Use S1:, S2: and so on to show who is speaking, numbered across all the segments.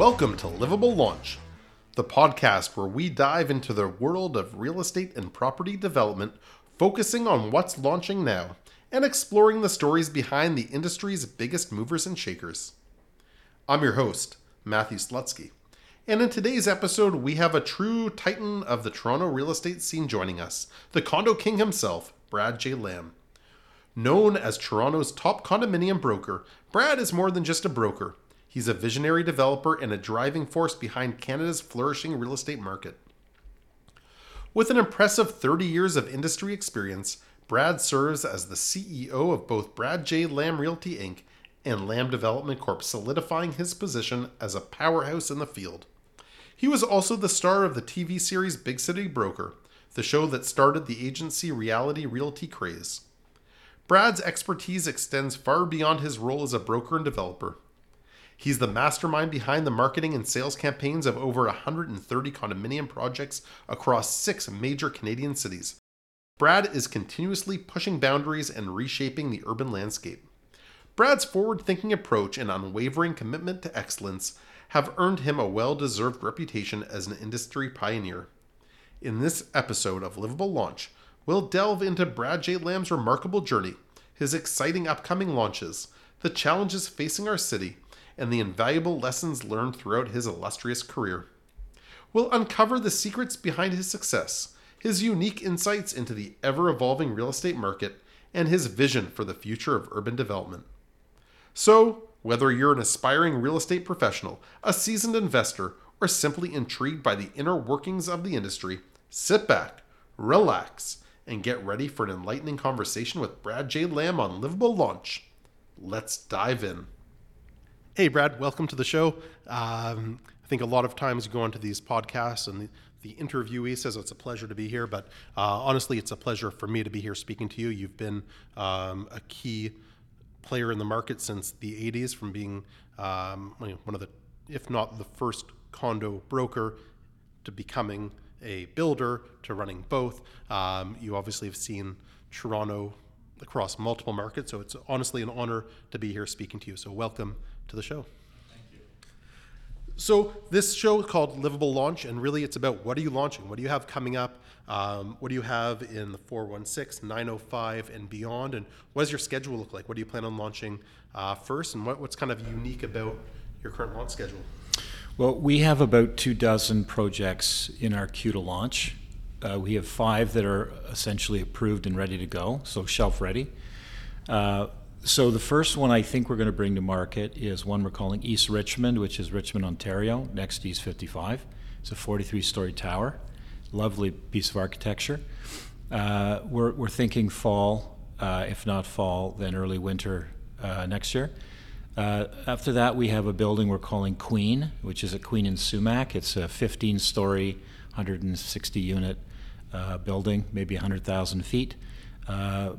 S1: Welcome to Livabl Launch, the podcast where we dive into the world of real estate and property development, focusing on what's launching now and exploring the stories behind the industry's biggest movers and shakers. I'm your host, Matthew Slutsky, and in today's episode, we have a true titan of the Toronto real estate scene joining us, the condo king himself, Brad J. Lamb. Known as Toronto's top condominium broker, Brad is more than just a broker. He's a visionary developer and a driving force behind Canada's flourishing real estate market. With an impressive 30 years of industry experience, Brad serves as the CEO of both Brad J. Lamb Realty Inc. and Lamb Development Corp., solidifying his position as a powerhouse in the field. He was also the star of the TV series Big City Broker, the show that started the agency reality realty craze. Brad's expertise extends far beyond his role as a broker and developer. He's the mastermind behind the marketing and sales campaigns of over 130 condominium projects across six major Canadian cities. Brad is continuously pushing boundaries and reshaping the urban landscape. Brad's forward thinking approach and unwavering commitment to excellence have earned him a well deserved reputation as an industry pioneer. In this episode of Livabl Launch, we'll delve into Brad J. Lamb's remarkable journey, his exciting upcoming launches, the challenges facing our city, and the invaluable lessons learned throughout his illustrious career. We'll uncover the secrets behind his success, his unique insights into the ever evolving real estate market, and his vision for the future of urban development. So, whether you're an aspiring real estate professional, a seasoned investor, or simply intrigued by the inner workings of the industry, sit back, relax, and get ready for an enlightening conversation with Brad J. Lamb on Livabl Launch. Let's dive in. Hey, Brad, welcome to the show. Um, I think a lot of times you go onto these podcasts and the, the interviewee says it's a pleasure to be here, but uh, honestly, it's a pleasure for me to be here speaking to you. You've been um, a key player in the market since the 80s, from being um, one of the, if not the first condo broker, to becoming a builder, to running both. Um, you obviously have seen Toronto across multiple markets, so it's honestly an honor to be here speaking to you. So, welcome to the show.
S2: Thank you.
S1: So this show is called Livabl Launch, and really it's about what are you launching? What do you have coming up? Um, what do you have in the 416, 905, and beyond? And what does your schedule look like? What do you plan on launching uh, first? And what, what's kind of unique about your current launch schedule?
S2: Well, we have about two dozen projects in our queue to launch. Uh, we have five that are essentially approved and ready to go, so shelf ready. Uh, so the first one I think we're going to bring to market is one we're calling East Richmond, which is Richmond, Ontario, next to East 55. It's a 43-story tower, lovely piece of architecture. Uh, we're, we're thinking fall, uh, if not fall, then early winter uh, next year. Uh, after that, we have a building we're calling Queen, which is a Queen and Sumach. It's a 15-story, 160-unit uh, building, maybe 100,000 feet. Uh,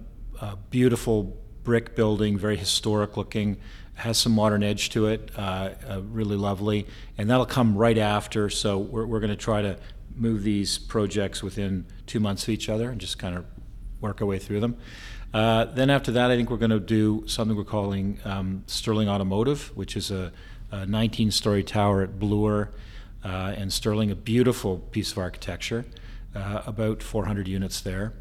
S2: beautiful brick building, very historic looking, has some modern edge to it, uh, uh, really lovely. And that'll come right after. So we're, we're going to try to move these projects within two months of each other and just kind of work our way through them. Uh, then after that, I think we're going to do something we're calling um, Sterling Automotive, which is a, 19 story tower at Bloor uh, and Sterling, a beautiful piece of architecture, uh, about 400 units there.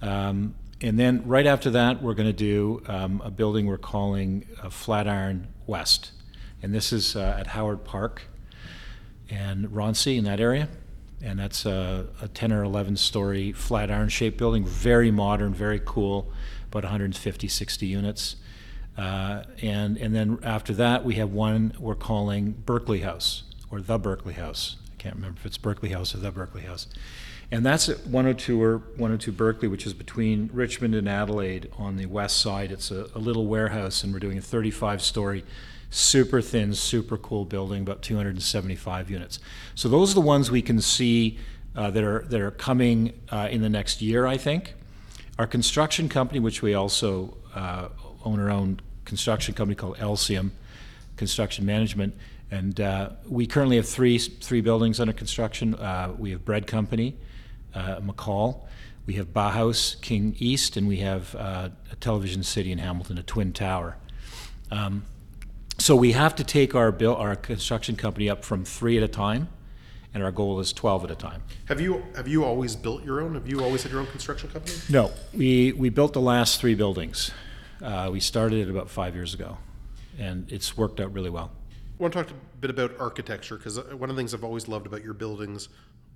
S2: Um, and then right after that, we're going to do um, a building we're calling uh, Flatiron West. And this is uh, at Howard Park and Roncy in that area. And that's a, a 10 or 11 story Flatiron shaped building, very modern, very cool, about 150, 60 units. Uh, and, and then after that, we have one we're calling Berkeley House or the Berkeley House. I can't remember if it's Berkeley House or the Berkeley House. And that's at 102 or 102 Berkeley, which is between Richmond and Adelaide on the west side. It's a, a little warehouse, and we're doing a 35 story, super thin, super cool building, about 275 units. So those are the ones we can see uh, that are that are coming uh, in the next year, I think. Our construction company, which we also uh, own our own construction company called Elsium Construction Management, and uh, we currently have three three buildings under construction. Uh, we have Bread Company uh, McCall. We have Bauhaus, King East, and we have uh, a Television City in Hamilton, a twin tower. Um, So we have to take our bill, our construction company up from three at a time, and our goal is 12 at a time.
S1: Have you have you always built your own? Have you always had your own construction company?
S2: No, we, we built the last three buildings. Uh, we started it about five years ago, and it's worked out really well.
S1: I want to talk a bit about architecture because one of the things I've always loved about your buildings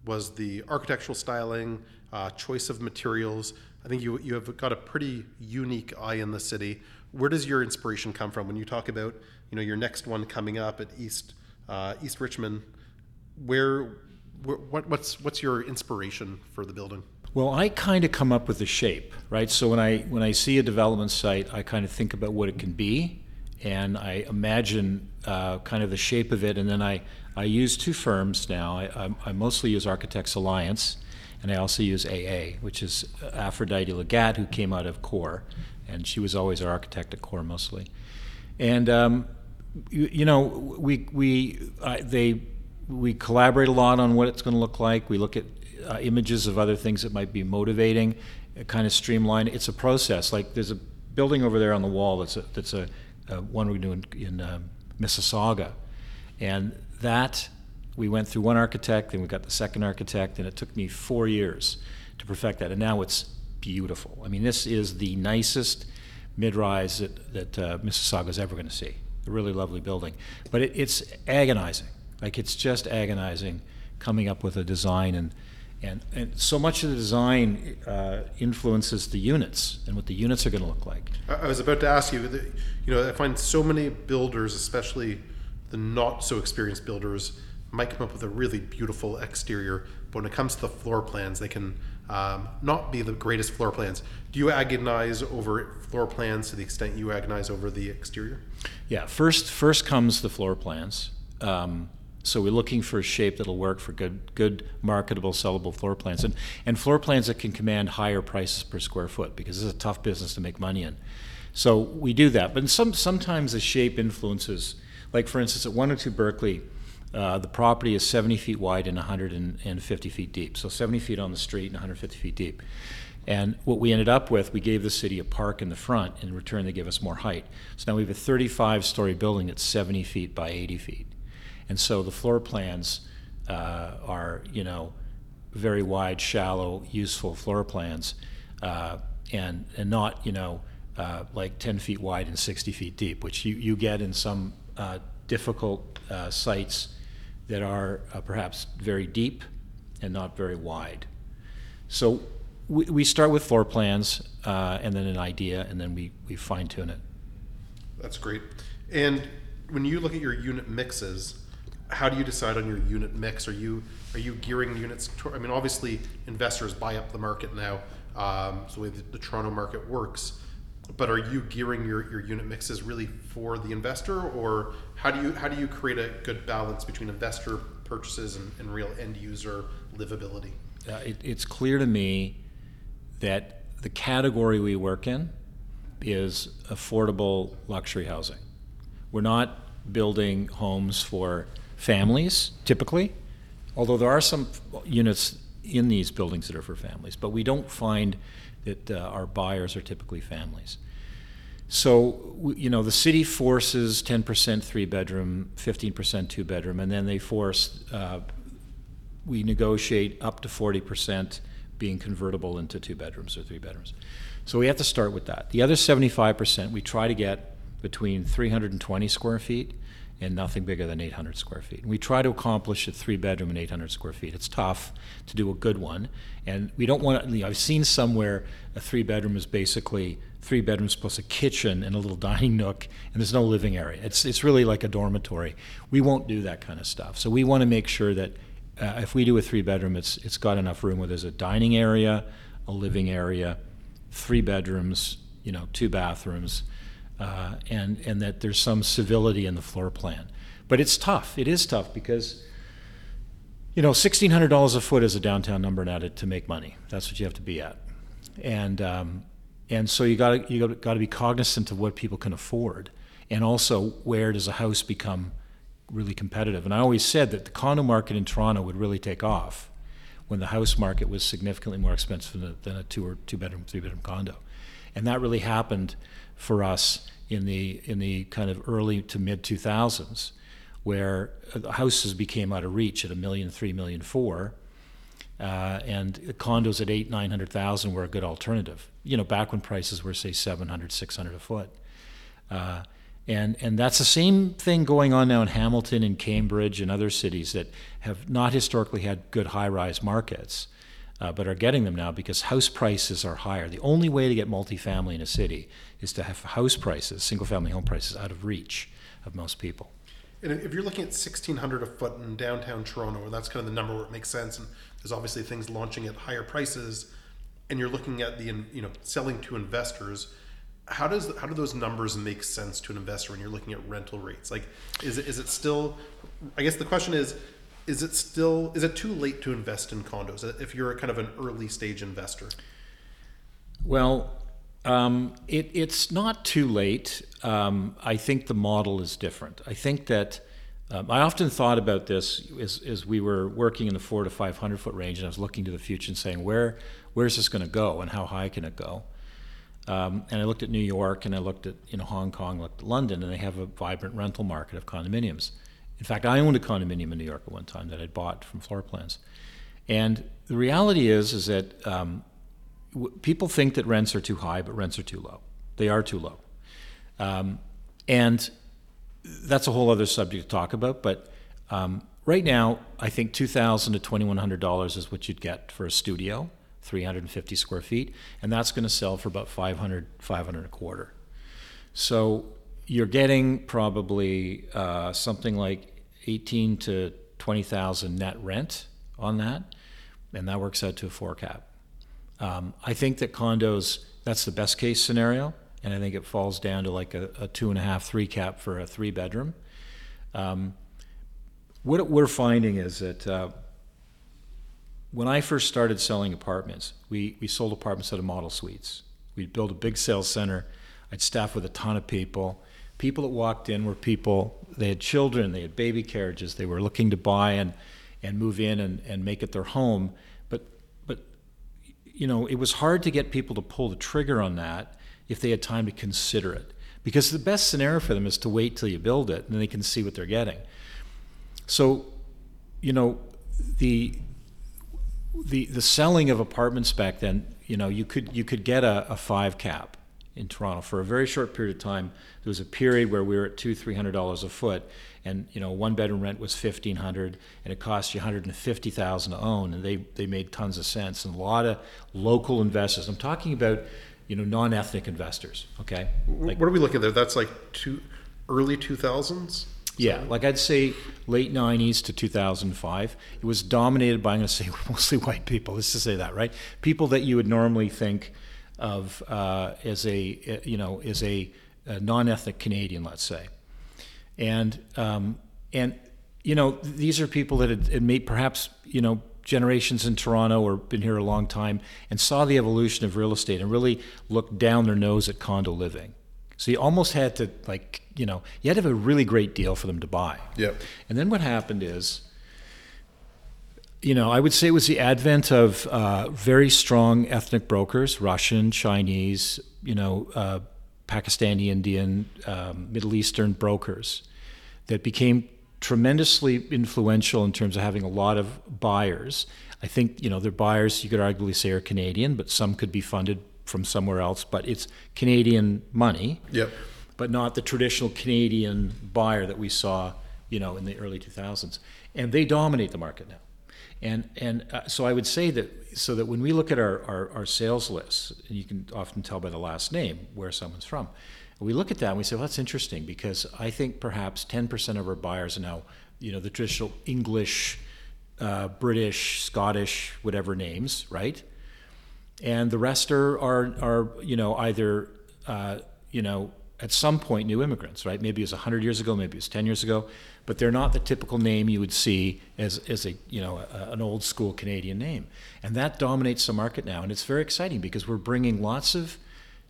S1: was the architectural styling, uh, choice of materials. I think you you have got a pretty unique eye in the city. Where does your inspiration come from when you talk about you know your next one coming up at East uh, East Richmond? Where, what, what's what's your inspiration for the building?
S2: Well, I kind of come up with the shape, right? So when I when I see a development site, I kind of think about what it can be, and I imagine uh, kind of the shape of it, and then I I use two firms now. I, I, I mostly use Architects Alliance, and I also use AA, which is Aphrodite Legat, who came out of CORE, and she was always our architect at CORE mostly. And um, you, you, know, we we uh, they we collaborate a lot on what it's going to look like. We look at uh, images of other things that might be motivating, uh, kind of streamline. It's a process. Like there's a building over there on the wall that's a, that's a, a one we do in, in um, Mississauga, and that we went through one architect, then we got the second architect, and it took me four years to perfect that. And now it's beautiful. I mean, this is the nicest mid-rise that, that uh, Mississauga is ever going to see. A really lovely building, but it, it's agonizing. Like it's just agonizing coming up with a design and. And, and so much of the design uh, influences the units and what the units are going to look like.
S1: I was about to ask you, you know, I find so many builders, especially the not so experienced builders might come up with a really beautiful exterior, but when it comes to the floor plans, they can um, not be the greatest floor plans. Do you agonize over floor plans to the extent you agonize over the exterior?
S2: Yeah, first first comes the floor plans. Um, so we're looking for a shape that'll work for good, good marketable, sellable floor plans, and and floor plans that can command higher prices per square foot because it's a tough business to make money in. So we do that, but some sometimes the shape influences like, for instance, at 102 Berkeley, uh, the property is 70 feet wide and 150 feet deep. So 70 feet on the street and 150 feet deep. And what we ended up with, we gave the city a park in the front. In return, they gave us more height. So now we have a 35 story building that's 70 feet by 80 feet. And so the floor plans uh, are, you know, very wide, shallow, useful floor plans, uh, and, and not, you know, uh, like 10 feet wide and 60 feet deep, which you, you get in some uh, difficult uh, sites that are uh, perhaps very deep and not very wide. So we, we start with floor plans uh, and then an idea, and then we, we fine tune it.
S1: That's great. And when you look at your unit mixes, how do you decide on your unit mix? Are you are you gearing units? To, I mean, obviously, investors buy up the market now. Um, so the the Toronto market works but are you gearing your, your unit mixes really for the investor or how do you how do you create a good balance between investor purchases and, and real end user livability?
S2: Uh, it, it's clear to me that the category we work in is affordable luxury housing. We're not building homes for families typically although there are some units in these buildings that are for families but we don't find that uh, our buyers are typically families. So, you know, the city forces 10% three bedroom, 15% two bedroom, and then they force, uh, we negotiate up to 40% being convertible into two bedrooms or three bedrooms. So we have to start with that. The other 75% we try to get between 320 square feet and nothing bigger than 800 square feet. We try to accomplish a three bedroom and 800 square feet. It's tough to do a good one, and we don't want to. You know, I've seen somewhere a three bedroom is basically three bedrooms plus a kitchen and a little dining nook, and there's no living area. It's it's really like a dormitory. We won't do that kind of stuff. So we want to make sure that uh, if we do a three bedroom, it's it's got enough room where there's a dining area, a living area, three bedrooms, you know, two bathrooms uh, and and that there's some civility in the floor plan. But it's tough. It is tough because you know sixteen hundred dollars a foot is a downtown number now to, to make money. That's what you have to be at, and um, and so you got to you got to be cognizant of what people can afford, and also where does a house become really competitive. And I always said that the condo market in Toronto would really take off when the house market was significantly more expensive than a, than a two or two bedroom, three bedroom condo. And that really happened for us in the in the kind of early to mid 2000s, where houses became out of reach at a million, three million, four, uh, and condos at eight, nine hundred thousand were a good alternative. You know, back when prices were say 700, 600 a foot. Uh, and, and that's the same thing going on now in Hamilton and Cambridge and other cities that have not historically had good high rise markets, uh, but are getting them now because house prices are higher. The only way to get multifamily in a city is to have house prices, single family home prices, out of reach of most people.
S1: And if you're looking at 1600 a foot in downtown Toronto, and that's kind of the number where it makes sense, and there's obviously things launching at higher prices, and you're looking at the you know selling to investors how does how do those numbers make sense to an investor when you're looking at rental rates? Like, is it is it still? I guess the question is, is it still is it too late to invest in condos if you're a kind of an early stage investor?
S2: Well, um, it, it's not too late. Um, I think the model is different. I think that um, I often thought about this as, as we were working in the four to five hundred foot range, and I was looking to the future and saying, where where's this going to go, and how high can it go? Um, and I looked at New York and I looked at you know Hong Kong, looked at London, and they have a vibrant rental market of condominiums. In fact, I owned a condominium in New York at one time that I'd bought from floor plans. And the reality is is that um, w- people think that rents are too high, but rents are too low. They are too low, um, and that's a whole other subject to talk about. But um, right now, I think 2,000 to twenty one hundred dollars is what you'd get for a studio 350 square feet, and that's going to sell for about 500, 500 a quarter. So you're getting probably uh, something like 18 to 20,000 net rent on that, and that works out to a four cap. Um, I think that condos, that's the best case scenario, and I think it falls down to like a, a two and a half, three cap for a three bedroom. Um, what we're finding is that uh, when I first started selling apartments, we, we sold apartments out of model suites. We'd build a big sales center. I'd staff with a ton of people. People that walked in were people, they had children, they had baby carriages, they were looking to buy and, and move in and, and make it their home. But, but, you know, it was hard to get people to pull the trigger on that if they had time to consider it. Because the best scenario for them is to wait till you build it and then they can see what they're getting. So, you know, the the the selling of apartments back then, you know, you could you could get a, a five cap in Toronto for a very short period of time. There was a period where we were at two three hundred dollars a foot, and you know one bedroom rent was fifteen hundred, and it cost you one hundred and fifty thousand to own, and they they made tons of sense. And a lot of local investors. I'm talking about you know non-ethnic investors. Okay,
S1: like, what are we looking at there? That's like two early two thousands.
S2: Yeah, like I'd say late 90s to 2005. It was dominated by, I'm going to say, mostly white people. Let's just say that, right? People that you would normally think of uh, as a, you know, as a, a, non-ethnic Canadian, let's say. And, um, and you know, these are people that had, had made perhaps, you know, generations in Toronto or been here a long time and saw the evolution of real estate and really looked down their nose at condo living. So you almost had to like, you know, you had to have a really great deal for them to buy.
S1: Yeah.
S2: And then what happened is, you know, I would say it was the advent of uh, very strong ethnic brokers, Russian, Chinese, you know, uh, Pakistani, Indian, um, Middle Eastern brokers that became tremendously influential in terms of having a lot of buyers. I think, you know, their buyers, you could arguably say, are Canadian, but some could be funded from somewhere else, but it's Canadian money.
S1: Yep.
S2: But not the traditional Canadian buyer that we saw, you know, in the early 2000s. And they dominate the market now. And and uh, so I would say that so that when we look at our, our, our sales lists, and you can often tell by the last name where someone's from, we look at that and we say, well, that's interesting because I think perhaps 10% of our buyers are now, you know, the traditional English, uh, British, Scottish, whatever names, right? and the rest are are, are you know either uh, you know at some point new immigrants, right? Maybe it was 100 years ago, maybe it was 10 years ago, but they're not the typical name you would see as, as a you know a, an old school Canadian name, and that dominates the market now, and it's very exciting because we're bringing lots of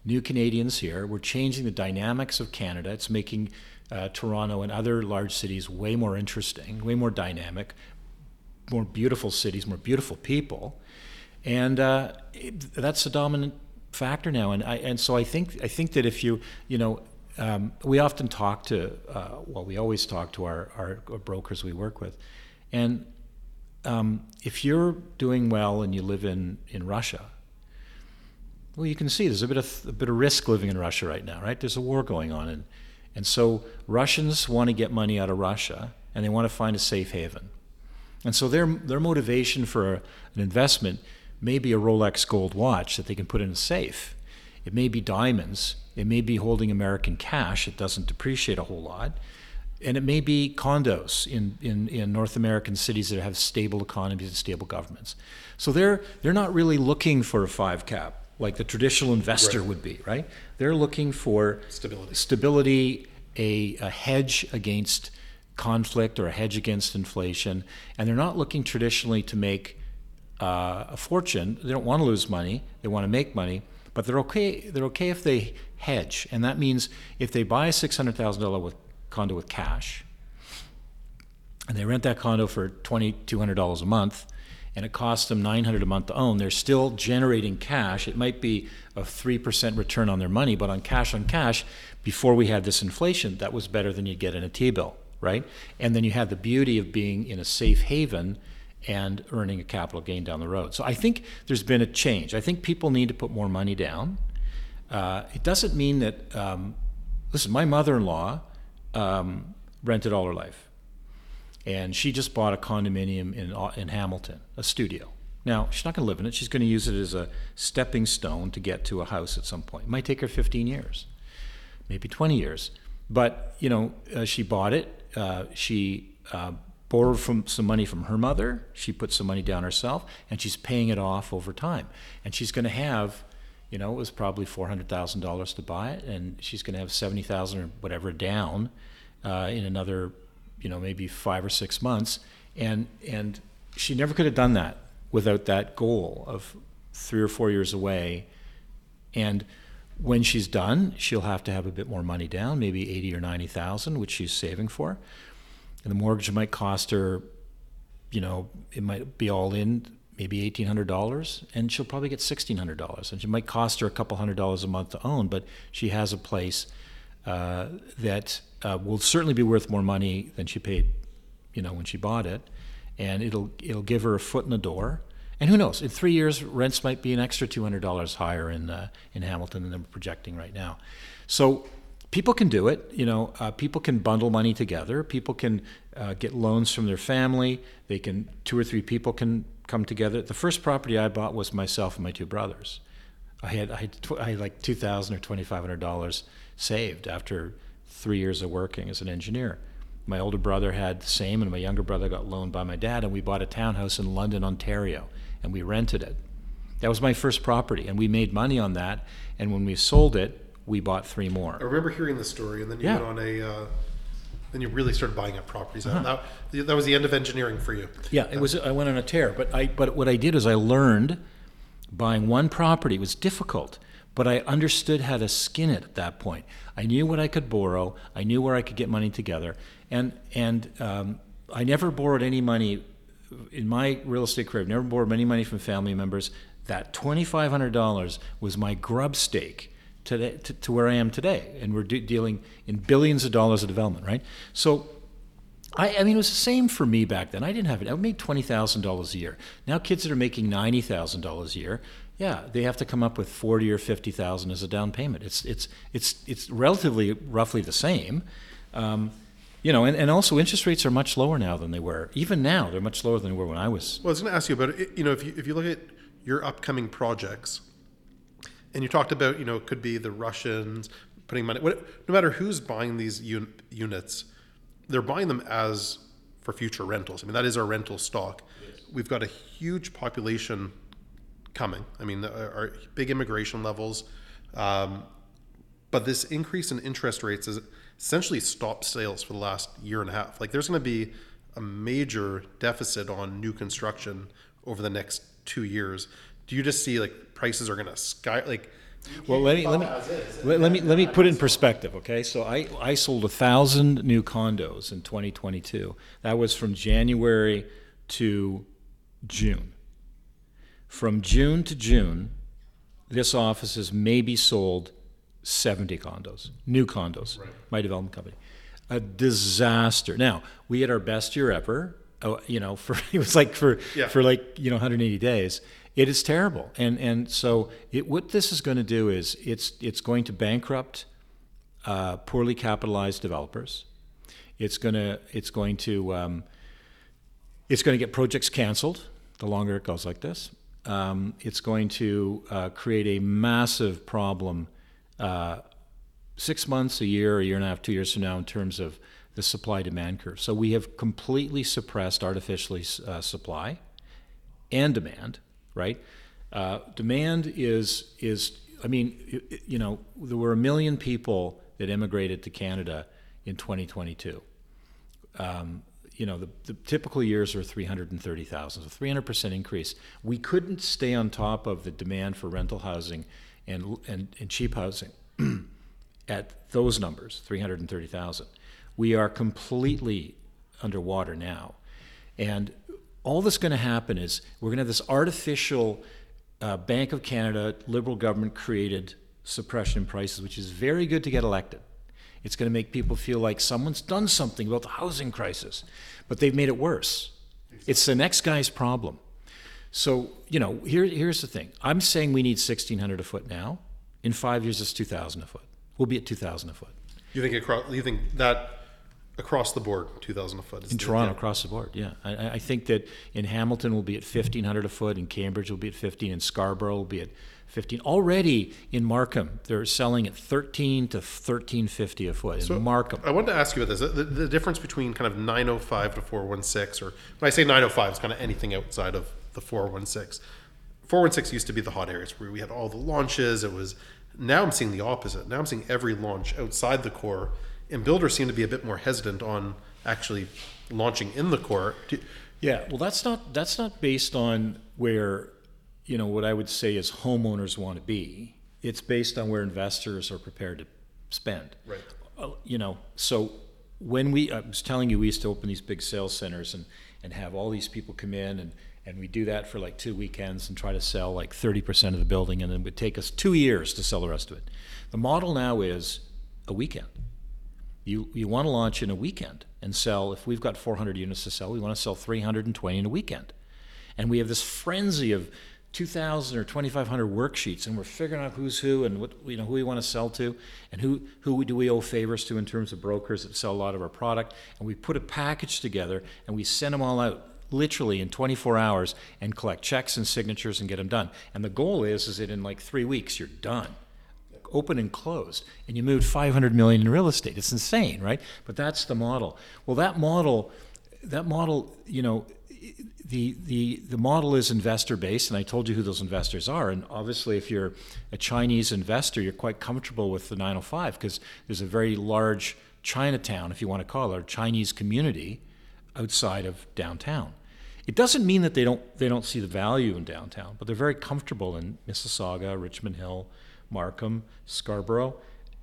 S2: new Canadians here. We're changing the dynamics of Canada. It's making uh, Toronto and other large cities way more interesting, way more dynamic, more beautiful cities, more beautiful people and uh, it, that's the dominant factor now. And I and so I think I think that if you you know um, we often talk to, uh, well, we always talk to our, our, brokers we work with. And um, if you're doing well and you live in, in Russia, well, you can see there's a bit of a bit of risk living in Russia right now, right? There's a war going on, and and so Russians want to get money out of Russia, and they want to find a safe haven, and so their their motivation for an investment may be a Rolex gold watch that they can put in a safe. It may be diamonds. It may be holding American cash. It doesn't depreciate a whole lot. And it may be condos in, in, in North American cities that have stable economies and stable governments. So they're, they're not really looking for a five cap like the traditional investor
S1: Right.
S2: would be, right? They're looking for
S1: Stability.
S2: stability, a, a hedge against conflict or a hedge against inflation, and they're not looking traditionally to make uh, a fortune. They don't want to lose money. They want to make money, but they're okay. They're okay if they hedge, and that means if they buy a six hundred thousand dollar condo with cash, and they rent that condo for twenty two hundred dollars a month, and it costs them nine hundred a month to own, they're still generating cash. It might be a three percent return on their money, but on cash on cash, before we had this inflation, that was better than you get in a T bill, right? And then you had the beauty of being in a safe haven and earning a capital gain down the road. So I think there's been a change. I think people need to put more money down. Uh, it doesn't mean that. Um, listen, my mother-in-law um, rented all her life and she just bought a condominium in in Hamilton, a studio. Now she's not going to live in it. She's going to use it as a stepping stone to get to a house at some point. It might take her 15 years, maybe 20 years. But you know, uh, she bought it. Uh, she uh, borrowed from some money from her mother. She put some money down herself, and she's paying it off over time. And she's going to have, you know, it was probably four hundred thousand dollars to buy it, and she's going to have seventy thousand or whatever down uh, in another you know maybe five or six months and and she never could have done that without that goal of three or four years away and when she's done she'll have to have a bit more money down maybe 80 or 90,000 which she's saving for and the mortgage might cost her you know it might be all in maybe $1800 and she'll probably get $1600 and it might cost her a couple hundred dollars a month to own but she has a place uh, that uh, will certainly be worth more money than she paid, you know, when she bought it, and it'll it'll give her a foot in the door. And who knows? In three years, rents might be an extra two hundred dollars higher in uh, in Hamilton than they're projecting right now. So people can do it. You know, uh, people can bundle money together. People can uh, get loans from their family. They can two or three people can come together. The first property I bought was myself and my two brothers. I had I had, tw- I had like two thousand or twenty five hundred dollars saved after three years of working as an engineer. My older brother had the same, and my younger brother got loaned by my dad, and we bought a townhouse in London, Ontario, and we rented it. That was my first property, and we made money on that. And when we sold it, we bought three more.
S1: I remember hearing this story, and then you
S2: Yeah.
S1: went on a. Uh, then you really started buying up properties. That, that was the end of engineering for you.
S2: Yeah, it was. I went on a tear, but I. But what I did is I learned buying one property was difficult, but I understood how to skin it at that point. I knew what I could borrow. I knew where I could get money together, and and um, I never borrowed any money in my real estate career. I've never borrowed any money from family members. That twenty five hundred dollars was my grub stake to, to, to where I am today, and we're de- dealing in billions of dollars of development, right? So I, I mean, it was the same for me back then. I didn't have it. I made twenty thousand dollars a year. Now, kids that are making ninety thousand dollars a year, yeah, they have to come up with forty or fifty thousand as a down payment. It's it's it's it's relatively roughly the same. Um, you know, and, and also interest rates are much lower now than they were. Even now, they're much lower than they were when I was.
S1: Well, I was going to ask you about it. You know, if you if you look at your upcoming projects, and you talked about, you know, it could be the Russians putting money. What, no matter who's buying these un, units, they're buying them as for future rentals. I mean, that is our rental stock. We've got a huge population coming. I mean, our, our big immigration levels. Um, but this increase in interest rates has essentially stopped sales for the last year and a half. Like, there's going to be a major deficit on new construction over the next two years. Do you just see like prices are going to sky like?
S2: Well, let me let me let, let me let me put it in perspective. Okay, so I I sold a thousand new condos in 2022. That was from January to June. From June to June, this office has maybe sold 70 condos, new condos, my development company. A disaster. Now, we had our best year ever. Oh, you know, for it was like for
S1: Yeah.
S2: for like, you know, 180 days. It is terrible. And and so it what this is going to do is it's it's going to bankrupt uh, poorly capitalized developers. It's gonna it's going to um, it's going to get projects canceled the longer it goes like this. Um, it's going to uh, create a massive problem uh, six months, a year, a year and a half, two years from now in terms of the supply demand curve. So we have completely suppressed artificially uh, supply and demand, right? Uh, demand is is I mean, you know, there were a million people that immigrated to Canada in 2022. Um, you know, the, the typical years are 330,000, so 300% increase. We couldn't stay on top of the demand for rental housing and, and, and cheap housing at those numbers, 330,000. We are completely underwater now. And all that's going to happen is we're going to have this artificial uh, Bank of Canada, Liberal government created suppression in prices, which is very good to get elected. It's going to make people feel like someone's done something about the housing crisis, but they've made it worse. It's the next guy's problem. So, you know, here, here's the thing. I'm saying we need 1600 a foot now. In five years, it's 2000 a foot. We'll be at 2000 a foot.
S1: You think across? You think that across the board, two thousand a foot is
S2: In
S1: the-
S2: Toronto,
S1: yeah.
S2: across the board, yeah. I- I, think that in Hamilton we'll be at fifteen hundred a foot, in Cambridge we'll be at fifteen, in Scarborough we'll be at fifteen. Already in Markham, they're selling at thirteen to thirteen fifty a foot in Markham.
S1: I wanted to ask you about this. The, the difference between kind of 905 to 416, or when I say 905, it's kind of anything outside of the 416. 416 used to be the hot areas where we had all the launches. It was now I'm seeing the opposite. Now I'm seeing every launch outside the core, and builders seem to be a bit more hesitant on actually launching in the core.
S2: Yeah, well, that's not that's not based on where, you know, what I would say is homeowners want to be. It's based on where investors are prepared to spend.
S1: Right.
S2: Uh, You know, so when we, I was telling you, we used to open these big sales centers and and have all these people come in and and we do that for like two weekends and try to sell like thirty percent of the building, and then it would take us two years to sell the rest of it. The model now is a weekend. You, you want to launch in a weekend and sell, if we've got 400 units to sell, we want to sell 320 in a weekend. And we have this frenzy of 2,000 or 2,500 worksheets, and we're figuring out who's who and what, you know, who we want to sell to, and who, who do we owe favors to in terms of brokers that sell a lot of our product. And we put a package together and we send them all out literally in 24 hours and collect checks and signatures and get them done. And the goal is, is that in like three weeks, you're done open and closed and you moved 500 million in real estate. It's insane right? But that's the model. Well that model that model you know the the the model is investor based and i told you who those investors are. And obviously if you're a chinese investor you're quite comfortable with the 905 because there's a very large chinatown if you want to call it a chinese community outside of downtown. It doesn't mean that they don't they don't see the value in downtown, but they're very comfortable in Mississauga, Richmond Hill, Markham, Scarborough,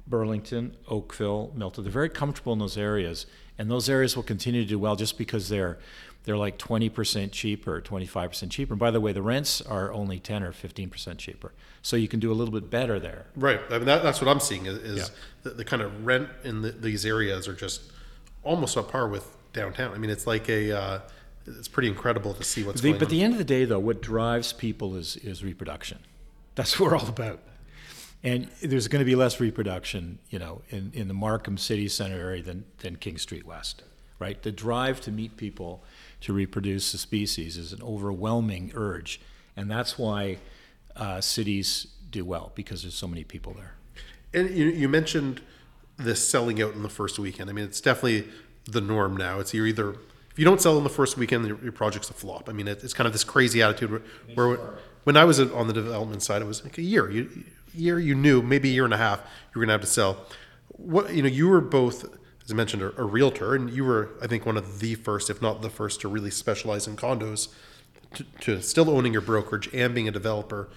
S2: Burlington, Oakville, Milton. They're very comfortable in those areas, and those areas will continue to do well just because they're they're like 20% cheaper, 25% cheaper. And by the way, the rents are only 10 or 15% cheaper, so you can do a little bit better there.
S1: Right. I mean, that, that's what I'm seeing is, is
S2: Yeah.
S1: the, the kind of rent in the, these areas are just almost on par with downtown. I mean, it's like a, uh, it's pretty incredible to see what's
S2: The,
S1: going
S2: but
S1: on.
S2: the end of the day, though, what drives people is is reproduction. That's what we're all about. And there's going to be less reproduction, you know, in, in the Markham City Center area than, than King Street West, right? The drive to meet people to reproduce the species is an overwhelming urge, and that's why uh, cities do well because there's so many people there.
S1: And you, you mentioned this selling out in the first weekend. I mean, it's definitely the norm now. It's you're either if you don't sell in the first weekend, your, your project's a flop. I mean, it, it's kind of this crazy attitude where, where when I was on the development side, it was like a year. You year you knew maybe a year and a half you were gonna have to sell. What you know, you were both, as I mentioned, a, a realtor, and you were, I think, one of the first, if not the first, to really specialize in condos. To, to still owning your brokerage and being a developer,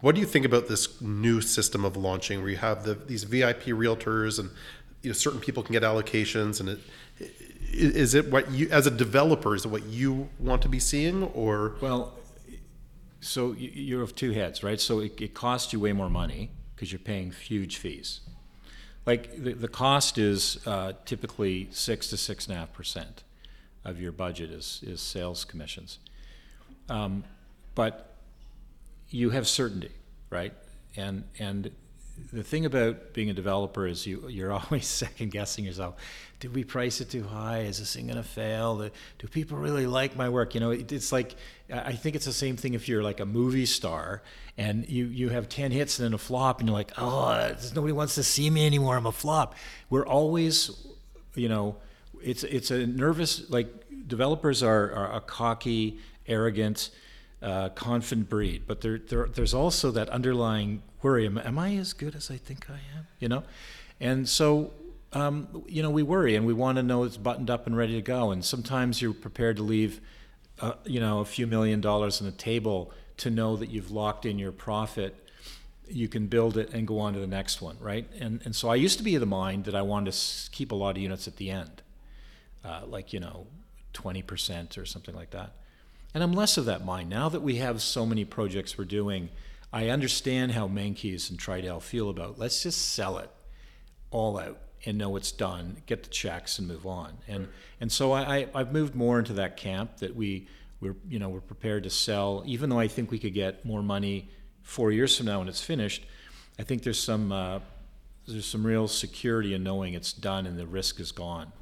S1: what do you think about this new system of launching, where you have the, these VIP realtors and you know certain people can get allocations, and it i- is it what you as a developer is it what you want to be seeing, or
S2: Well, so you- you're of two heads, right? So it, it costs you way more money because you're paying huge fees. Like the, the cost is uh, typically six to six and a half percent of your budget is, is sales commissions. Um, but you have certainty, right? And and the thing about being a developer is you you're always second guessing yourself. Did we price it too high? Is this thing going to fail? Do people really like my work? You know, it, it's like I think it's the same thing if you're like a movie star and you you have ten hits and then a flop, and you're like, oh, nobody wants to see me anymore. I'm a flop. We're always, you know, it's it's a nervous like developers are, are a cocky, arrogant uh, confident breed, but there, there, there's also that underlying worry: am, am, I as good as I think I am? You know, and so um, you know we worry and we want to know it's buttoned up and ready to go. And sometimes you're prepared to leave, uh, you know, a few million dollars on the table to know that you've locked in your profit. You can build it and go on to the next one, right? And and so I used to be of the mind that I wanted to keep a lot of units at the end, uh, like you know, twenty percent or something like that. And I'm less of that mind. Now that we have so many projects we're doing, I understand how Menkes and Tridel feel about let's just sell it all out and know it's done, get the checks and move on. And right. and so I, I have moved more into that camp that we we're you know we're prepared to sell, even though I think we could get more money four years from now when it's finished. I think there's some uh, there's some real security in knowing it's done and the risk is gone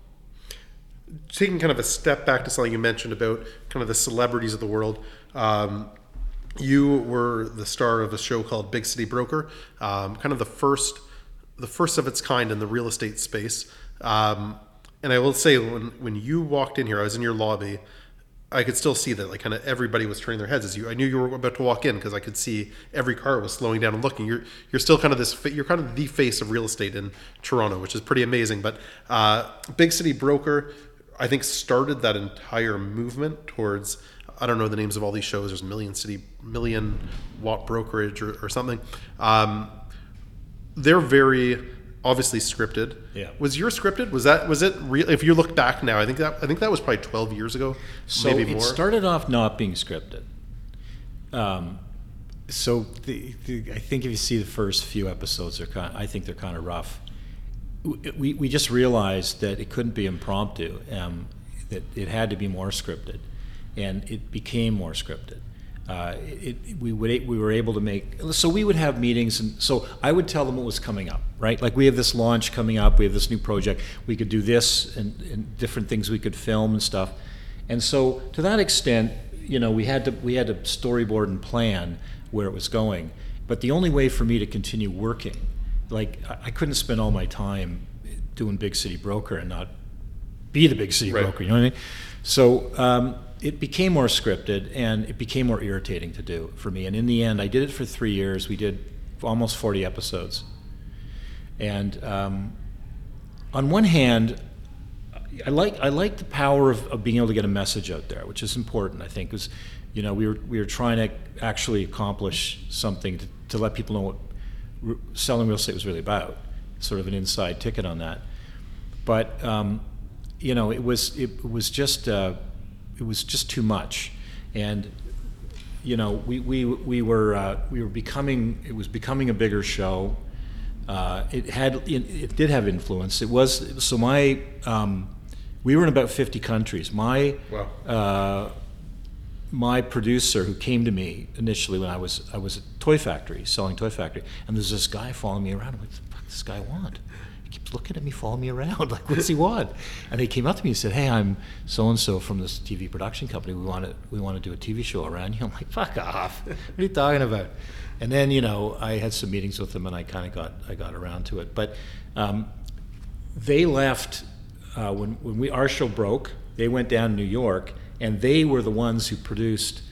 S1: taking kind of a step back to something you mentioned about kind of the celebrities of the world. Um, you were the star of a show called Big City Broker, um, kind of the first, the first of its kind in the real estate space. Um, and I will say, when when you walked in here, I was in your lobby. I could still see that, like, kind of everybody was turning their heads as you. I knew you were about to walk in because I could see every car was slowing down and looking. You're you're still kind of this. You're kind of the face of real estate in Toronto, which is pretty amazing. But uh, big city broker, I think started that entire movement towards I don't know the names of all these shows. There's Million City, Million Watt Brokerage, or, or something. Um, they're very obviously scripted.
S2: Yeah.
S1: Was your scripted? Was that was it real? If you look back now, I think that I think that was probably 12 years ago.
S2: So maybe it more. started off not being scripted. Um, so the, the, I think if you see the first few episodes, they're kind. Of, I think they're kind of rough we, we just realized that it couldn't be impromptu, um, that it had to be more scripted, and it became more scripted. Uh, it, it, we would we were able to make so we would have meetings and so I would tell them what was coming up right like we have this launch coming up we have this new project we could do this and, and different things we could film and stuff and so to that extent you know we had to we had to storyboard and plan where it was going but the only way for me to continue working like I couldn't spend all my time doing big city broker and not be the big city right. broker. You know what I mean? So um, it became more scripted and it became more irritating to do for me. And in the end, I did it for three years. We did almost 40 episodes. And um, on one hand, I like I like the power of, of, being able to get a message out there, which is important. I think because you know we were we were trying to actually accomplish something to, to let people know what selling real estate was really about, sort of an inside ticket on that. But um, you know, it was it was just uh, it was just too much, and you know, we we we were uh, we were becoming it was becoming a bigger show. Uh, it had it, it, did have influence. It was so my um, we were in about 50 countries. My wow uh, my producer who came to me initially when I was I was at Toy Factory selling Toy Factory, and there's this guy following me around. I'm like, what the fuck does this guy want? Keeps looking at me, following me around. Like, what's he want? And he came up to me and said, Hey, I'm so and so from this TV production company. We want to we want to do a TV show around you. I'm like, fuck off. What are you talking about? And then you know I had some meetings with them, and I kind of got I got around to it. But um, they left uh, when when we our show broke. They went down to New York and they were the ones who produced.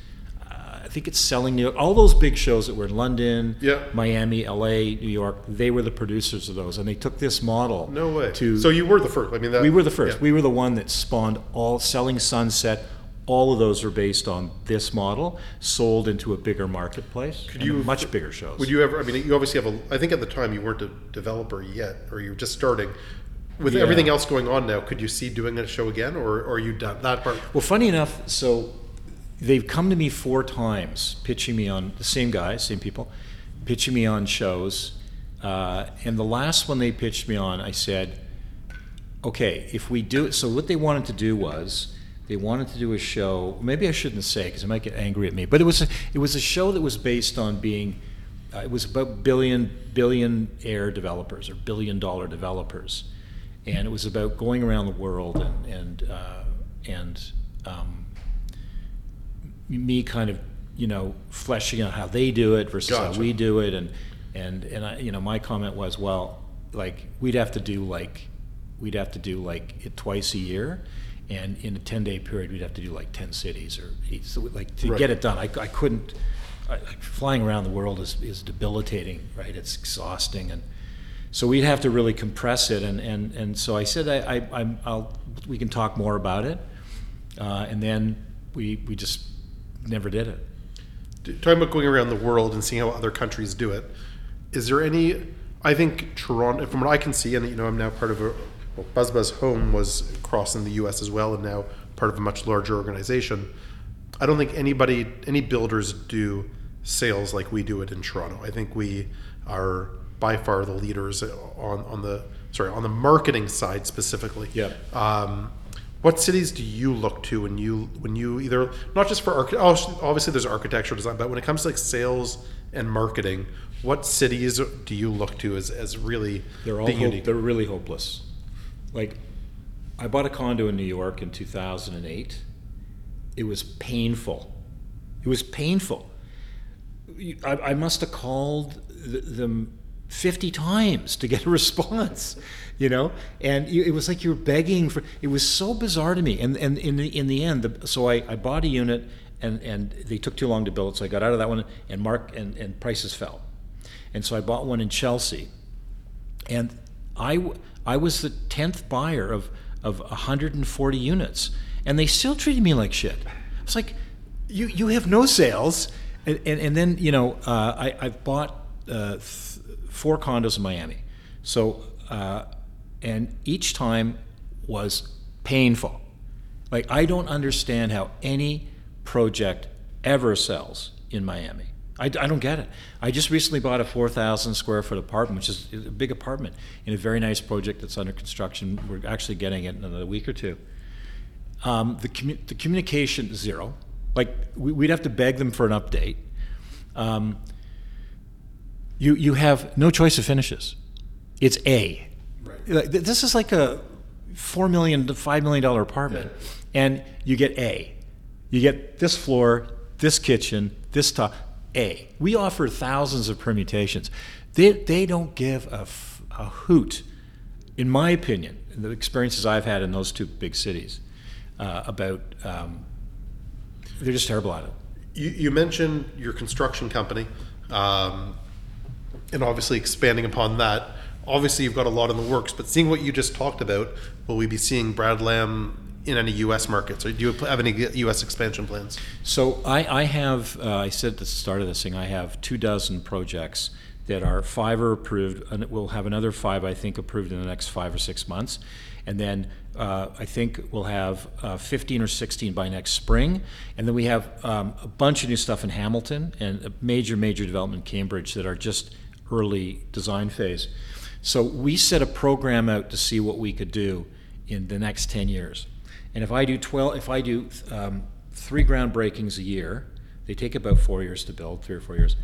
S2: I think it's selling New York. All those big shows that were in London,
S1: yeah.
S2: Miami, L.A., New York. They were the producers of those, and they took this model.
S1: No way.
S2: To
S1: so you were the first. I mean, that,
S2: we were the first. Yeah. We were the one that spawned all selling Sunset. All of those are based on this model, sold into a bigger marketplace. Could you much bigger shows?
S1: Would you ever? I mean, you obviously have a. I think at the time you weren't a developer yet, or you were just starting with yeah. everything else going on now, could you see doing a show again, or, or are you done that part?
S2: Well, funny enough, so they've come to me four times pitching me on the same guys, same people, pitching me on shows. Uh, and the last one they pitched me on, I said, okay, if we do it, so what they wanted to do was they wanted to do a show. Maybe I shouldn't say because they might get angry at me. But it was a, it was a show that was based on being. Uh, it was about billion billionaire developers or billion dollar developers, and it was about going around the world and and uh, and um, me kind of you know fleshing out how they do it versus
S1: Gotcha.
S2: how we do it, and and and I, you know my comment was well like we'd have to do like we'd have to do like it twice a year. And in a 10 day period we'd have to do like 10 cities or eight. So like to
S1: Right.
S2: get it done i, I couldn't I, like, flying around the world is, is debilitating right? It's exhausting. And so we'd have to really compress it. And, and, and so i said I, I, I'm, I'll, we can talk more about it. Uh, and then we, we just never did it.
S1: Talking about going around the world and seeing how other countries do it is there any i think toronto from what i can see and you know i'm now part of a well, BuzzBuzzHome was across in the us as well and now part of a much larger organization. I don't think anybody any builders do sales like we do it in toronto. I think we are by far the leaders on, on the sorry on the marketing side specifically.
S2: Yeah.
S1: um, what cities do you look to when you when you either not just for arch- oh, obviously there's architectural design, but when it comes to like sales and marketing, what cities do you look to as, as really
S2: They're all hope, they're really hopeless. Like, I bought a condo in New York in 2008. It was painful. It was painful. I, I must have called th- them 50 times to get a response, you know, and it was like you were begging for. It was so bizarre to me. And and in the in the end, the, so I, I bought a unit, and and they took too long to build, it. so I got out of that one, and mark and and prices fell, and so I bought one in Chelsea and i i was the 10th buyer of, of 140 units and they still treated me like shit it's like you, you have no sales and, and, and then you know uh, I, i've bought uh, four condos in miami so uh, and each time was painful like i don't understand how any project ever sells in miami I, I don't get it. I just recently bought a 4,000 square foot apartment, which is a big apartment, in a very nice project that's under construction. We're actually getting it in another week or two. Um, the, commu- the communication zero. Like we, we'd have to beg them for an update. Um, you you have no choice of finishes. It's A.
S1: Right.
S2: This is like a four million to five million dollar apartment, and you get A. You get this floor, this kitchen, this top. A. We offer thousands of permutations. They they don't give a, f- a hoot, in my opinion, the experiences I've had in those two big cities, uh, about. Um, they're just terrible at it.
S1: You, you mentioned your construction company, um, and obviously expanding upon that. Obviously, you've got a lot in the works, but seeing what you just talked about, will we be seeing Brad Lamb in any U.S. markets, or do you have any U.S. expansion plans?
S2: So I, I have, uh, I said at the start of this thing, I have two dozen projects that are five are approved, and we'll have another five, I think, approved in the next five or six months. And then uh, I think we'll have uh, 15 or 16 by next spring. And then we have um, a bunch of new stuff in Hamilton and a major, major development in Cambridge that are just early design phase. So we set a program out to see what we could do in the next 10 years. And if I do 12, if I do um, three groundbreakings a year, they take about four years to build, three or four years.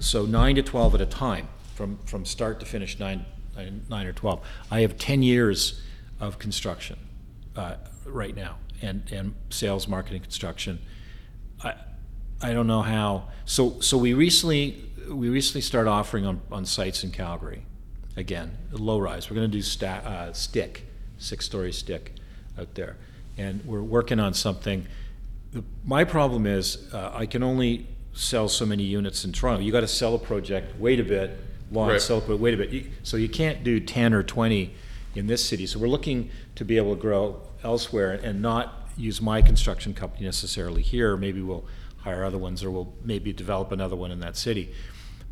S2: So nine to 12 at a time, from, from start to finish, nine, nine or 12. I have 10 years of construction uh, right now, and, and sales, marketing, construction. I, I don't know how. So, so we recently we recently started offering on, on sites in Calgary, again, low rise. We're going to do sta- uh, stick, six story stick, out there, and we're working on something. The, my problem is uh, I can only sell so many units in Toronto. You got to sell a project, wait a bit, launch,
S1: Right.
S2: sell it, wait a bit. You, so you can't do ten or twenty in this city. So we're looking to be able to grow elsewhere and not use my construction company necessarily here. Maybe we'll hire other ones, or we'll maybe develop another one in that city.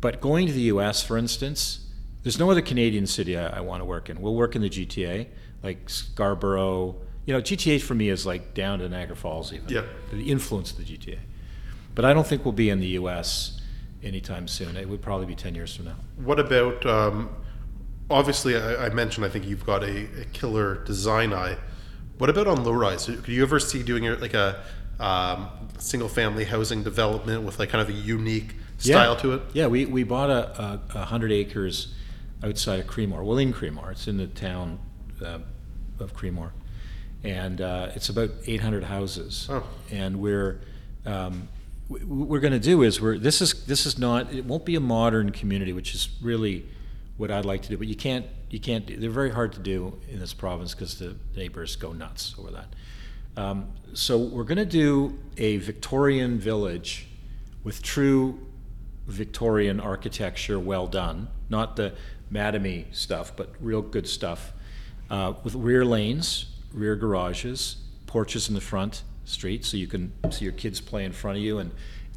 S2: But going to the U.S., for instance, there's no other Canadian city I, I want to work in. We'll work in the GTA, like Scarborough. You know, GTA for me is like down to Niagara Falls, even.
S1: Yep.
S2: The influence of the GTA. But I don't think we'll be in the U.S. anytime soon. It would probably be 10 years from now.
S1: What about? Um, obviously, I, I, mentioned I think you've got a, a, killer design eye. What about on low rise? Could you ever see doing like a um, single family housing development with like kind of a unique style
S2: yeah.
S1: to it?
S2: Yeah, we, we bought a, a, a, hundred acres outside of Creemore, well in Creemore. It's in the town uh, of Creemore, and uh, it's about 800 houses.
S1: Oh.
S2: And we're um, what we're going to do is we're this is this is not it won't be a modern community, which is really what I'd like to do. But you can't you can't they're very hard to do in this province because the neighbors go nuts over that. Um, so we're going to do a Victorian village with true Victorian architecture, well done, not the Mattamy stuff, but real good stuff, uh, with rear lanes, rear garages, porches in the front street, so you can see your kids play in front of you, and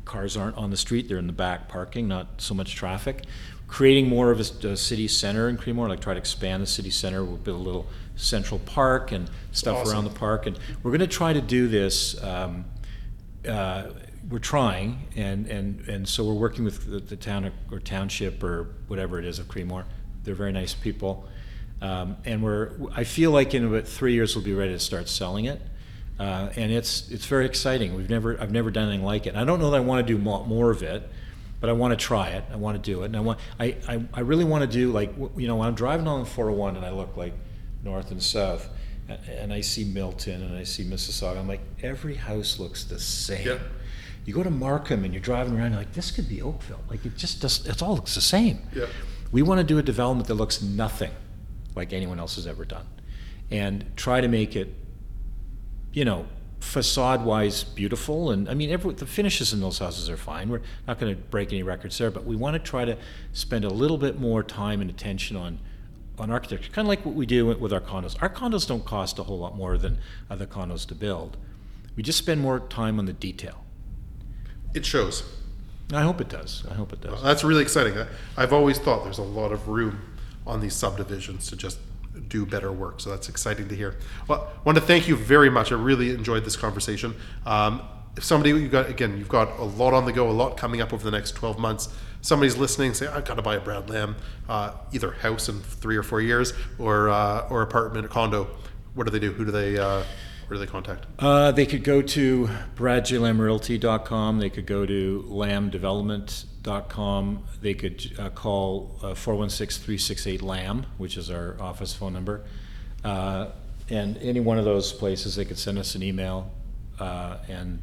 S2: cars aren't on the street; they're in the back parking, not so much traffic. Creating more of a, a city center in Creemore, like try to expand the city center. We'll build a little central park and stuff
S1: awesome.
S2: around the park, and we're going to try to do this. Um, uh, we're trying, and, and, and so we're working with the, the town or township or whatever it is of Creemore. They're very nice people, um, and we're. I feel like in about three years we'll be ready to start selling it, uh, and it's it's very exciting. We've never I've never done anything like it. I don't know that I want to do more, more of it, but I want to try it. I want to do it, and I want I, I, I really want to do like you know when I'm driving on the 401 and I look like north and south, and I see Milton and I see Mississauga. I'm like every house looks the same.
S1: Yep.
S2: You go to Markham and you're driving around, you're like, this could be Oakville. Like it just does. It all looks the same.
S1: Yeah.
S2: We want to do a development that looks nothing like anyone else has ever done, and try to make it, you know, facade-wise beautiful. And I mean, every, the finishes in those houses are fine. We're not going to break any records there, but we want to try to spend a little bit more time and attention on on architecture, kind of like what we do with our condos. Our condos don't cost a whole lot more than other condos to build. We just spend more time on the detail.
S1: It shows.
S2: I hope it does. I hope it does.
S1: That's really exciting. I've always thought there's a lot of room on these subdivisions to just do better work. So that's exciting to hear. Well, I want to thank you very much. I really enjoyed this conversation. Um, if somebody you got again, you've got a lot on the go, a lot coming up over the next 12 months. Somebody's listening, say, I've got to buy a Brad Lamb, uh, either house in three or four years, or uh, or apartment or condo. What do they do? Who do they? Uh, where do they contact?
S2: Uh, they could go to bradjlambrealty.com. They could go to lambdevelopment.com. They could uh, call uh, 416 368 LAMB, which is our office phone number. Uh, and any one of those places, they could send us an email uh, and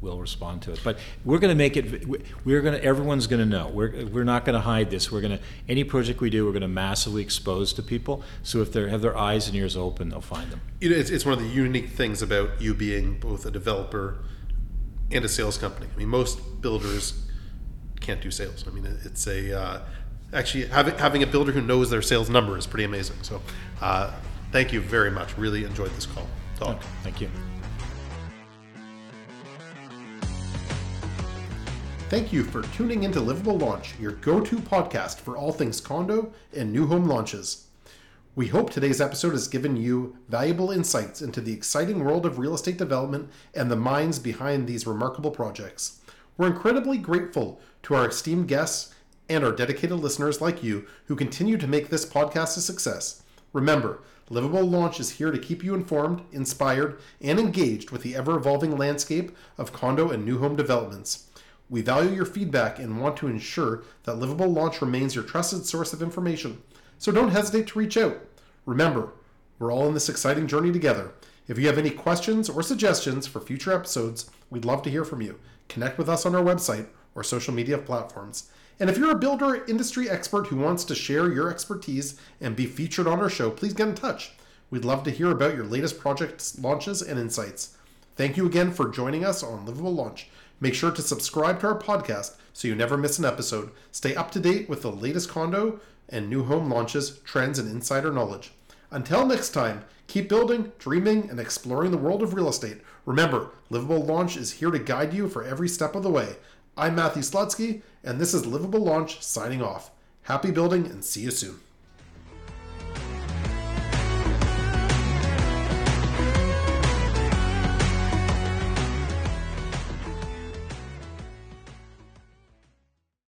S2: we'll respond to it. But we're going to make it. We're going to. Everyone's going to know. We're we're not going to hide this. We're going to any project we do. We're going to massively expose to people. So if they have their eyes and ears open, they'll find them.
S1: It's, it's one of the unique things about you being both a developer and a sales company. I mean, most builders can't do sales. I mean, it's a uh, actually having having a builder who knows their sales number is pretty amazing. So, uh, thank you very much. Really enjoyed this call. Talk.
S2: Okay, thank you.
S1: Thank you for tuning into Livabl Launch, your go to podcast for all things condo and new home launches. We hope today's episode has given you valuable insights into the exciting world of real estate development and the minds behind these remarkable projects. We're incredibly grateful to our esteemed guests and our dedicated listeners like you who continue to make this podcast a success. Remember, Livabl Launch is here to keep you informed, inspired, and engaged with the ever evolving landscape of condo and new home developments. We value your feedback and want to ensure that Livabl Launch remains your trusted source of information, so don't hesitate to reach out. Remember, we're all in this exciting journey together. If you have any questions or suggestions for future episodes, we'd love to hear from you. Connect with us on our website or social media platforms. And if you're a builder industry expert who wants to share your expertise and be featured on our show, please get in touch. We'd love to hear about your latest project launches and insights. Thank you again for joining us on Livabl Launch. Make sure to subscribe to our podcast so you never miss an episode. Stay up to date with the latest condo and new home launches, trends, and insider knowledge. Until next time, keep building, dreaming, and exploring the world of real estate. Remember, Livabl Launch is here to guide you for every step of the way. I'm Matthew Slutsky, and this is Livabl Launch signing off. Happy building and see you soon.